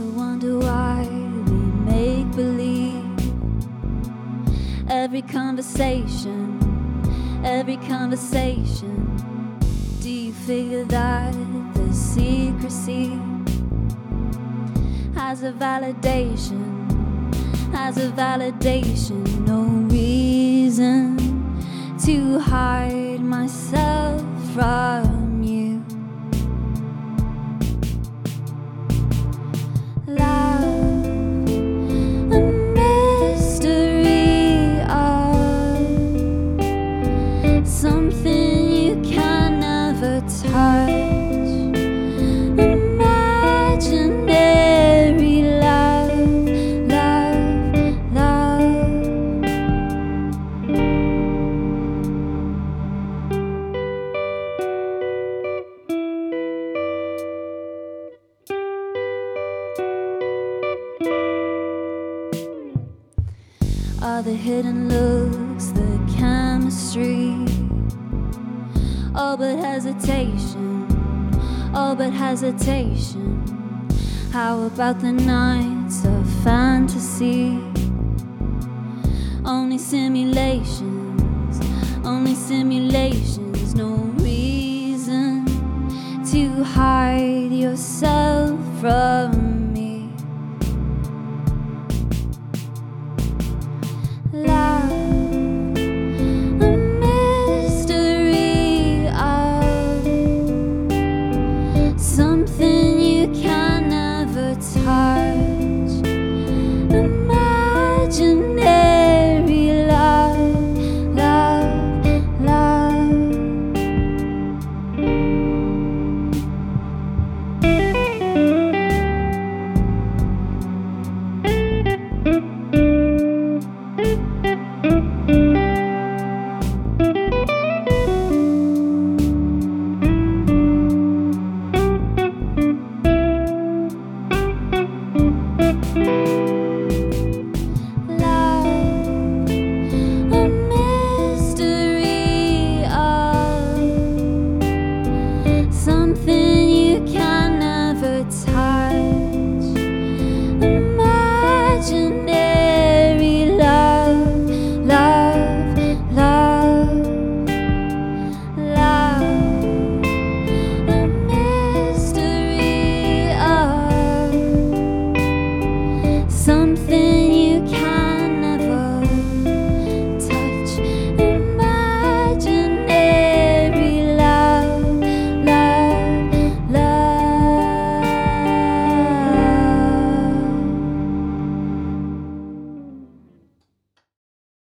Wonder why we make believe. Every conversation, every conversation. Do you figure that the secrecy has a validation, has a validation? No reason to hide myself from. The hidden looks, the chemistry. All but hesitation, all but hesitation. How about the nights of fantasy? Only simulations, only simulations, no reason to hide yourself from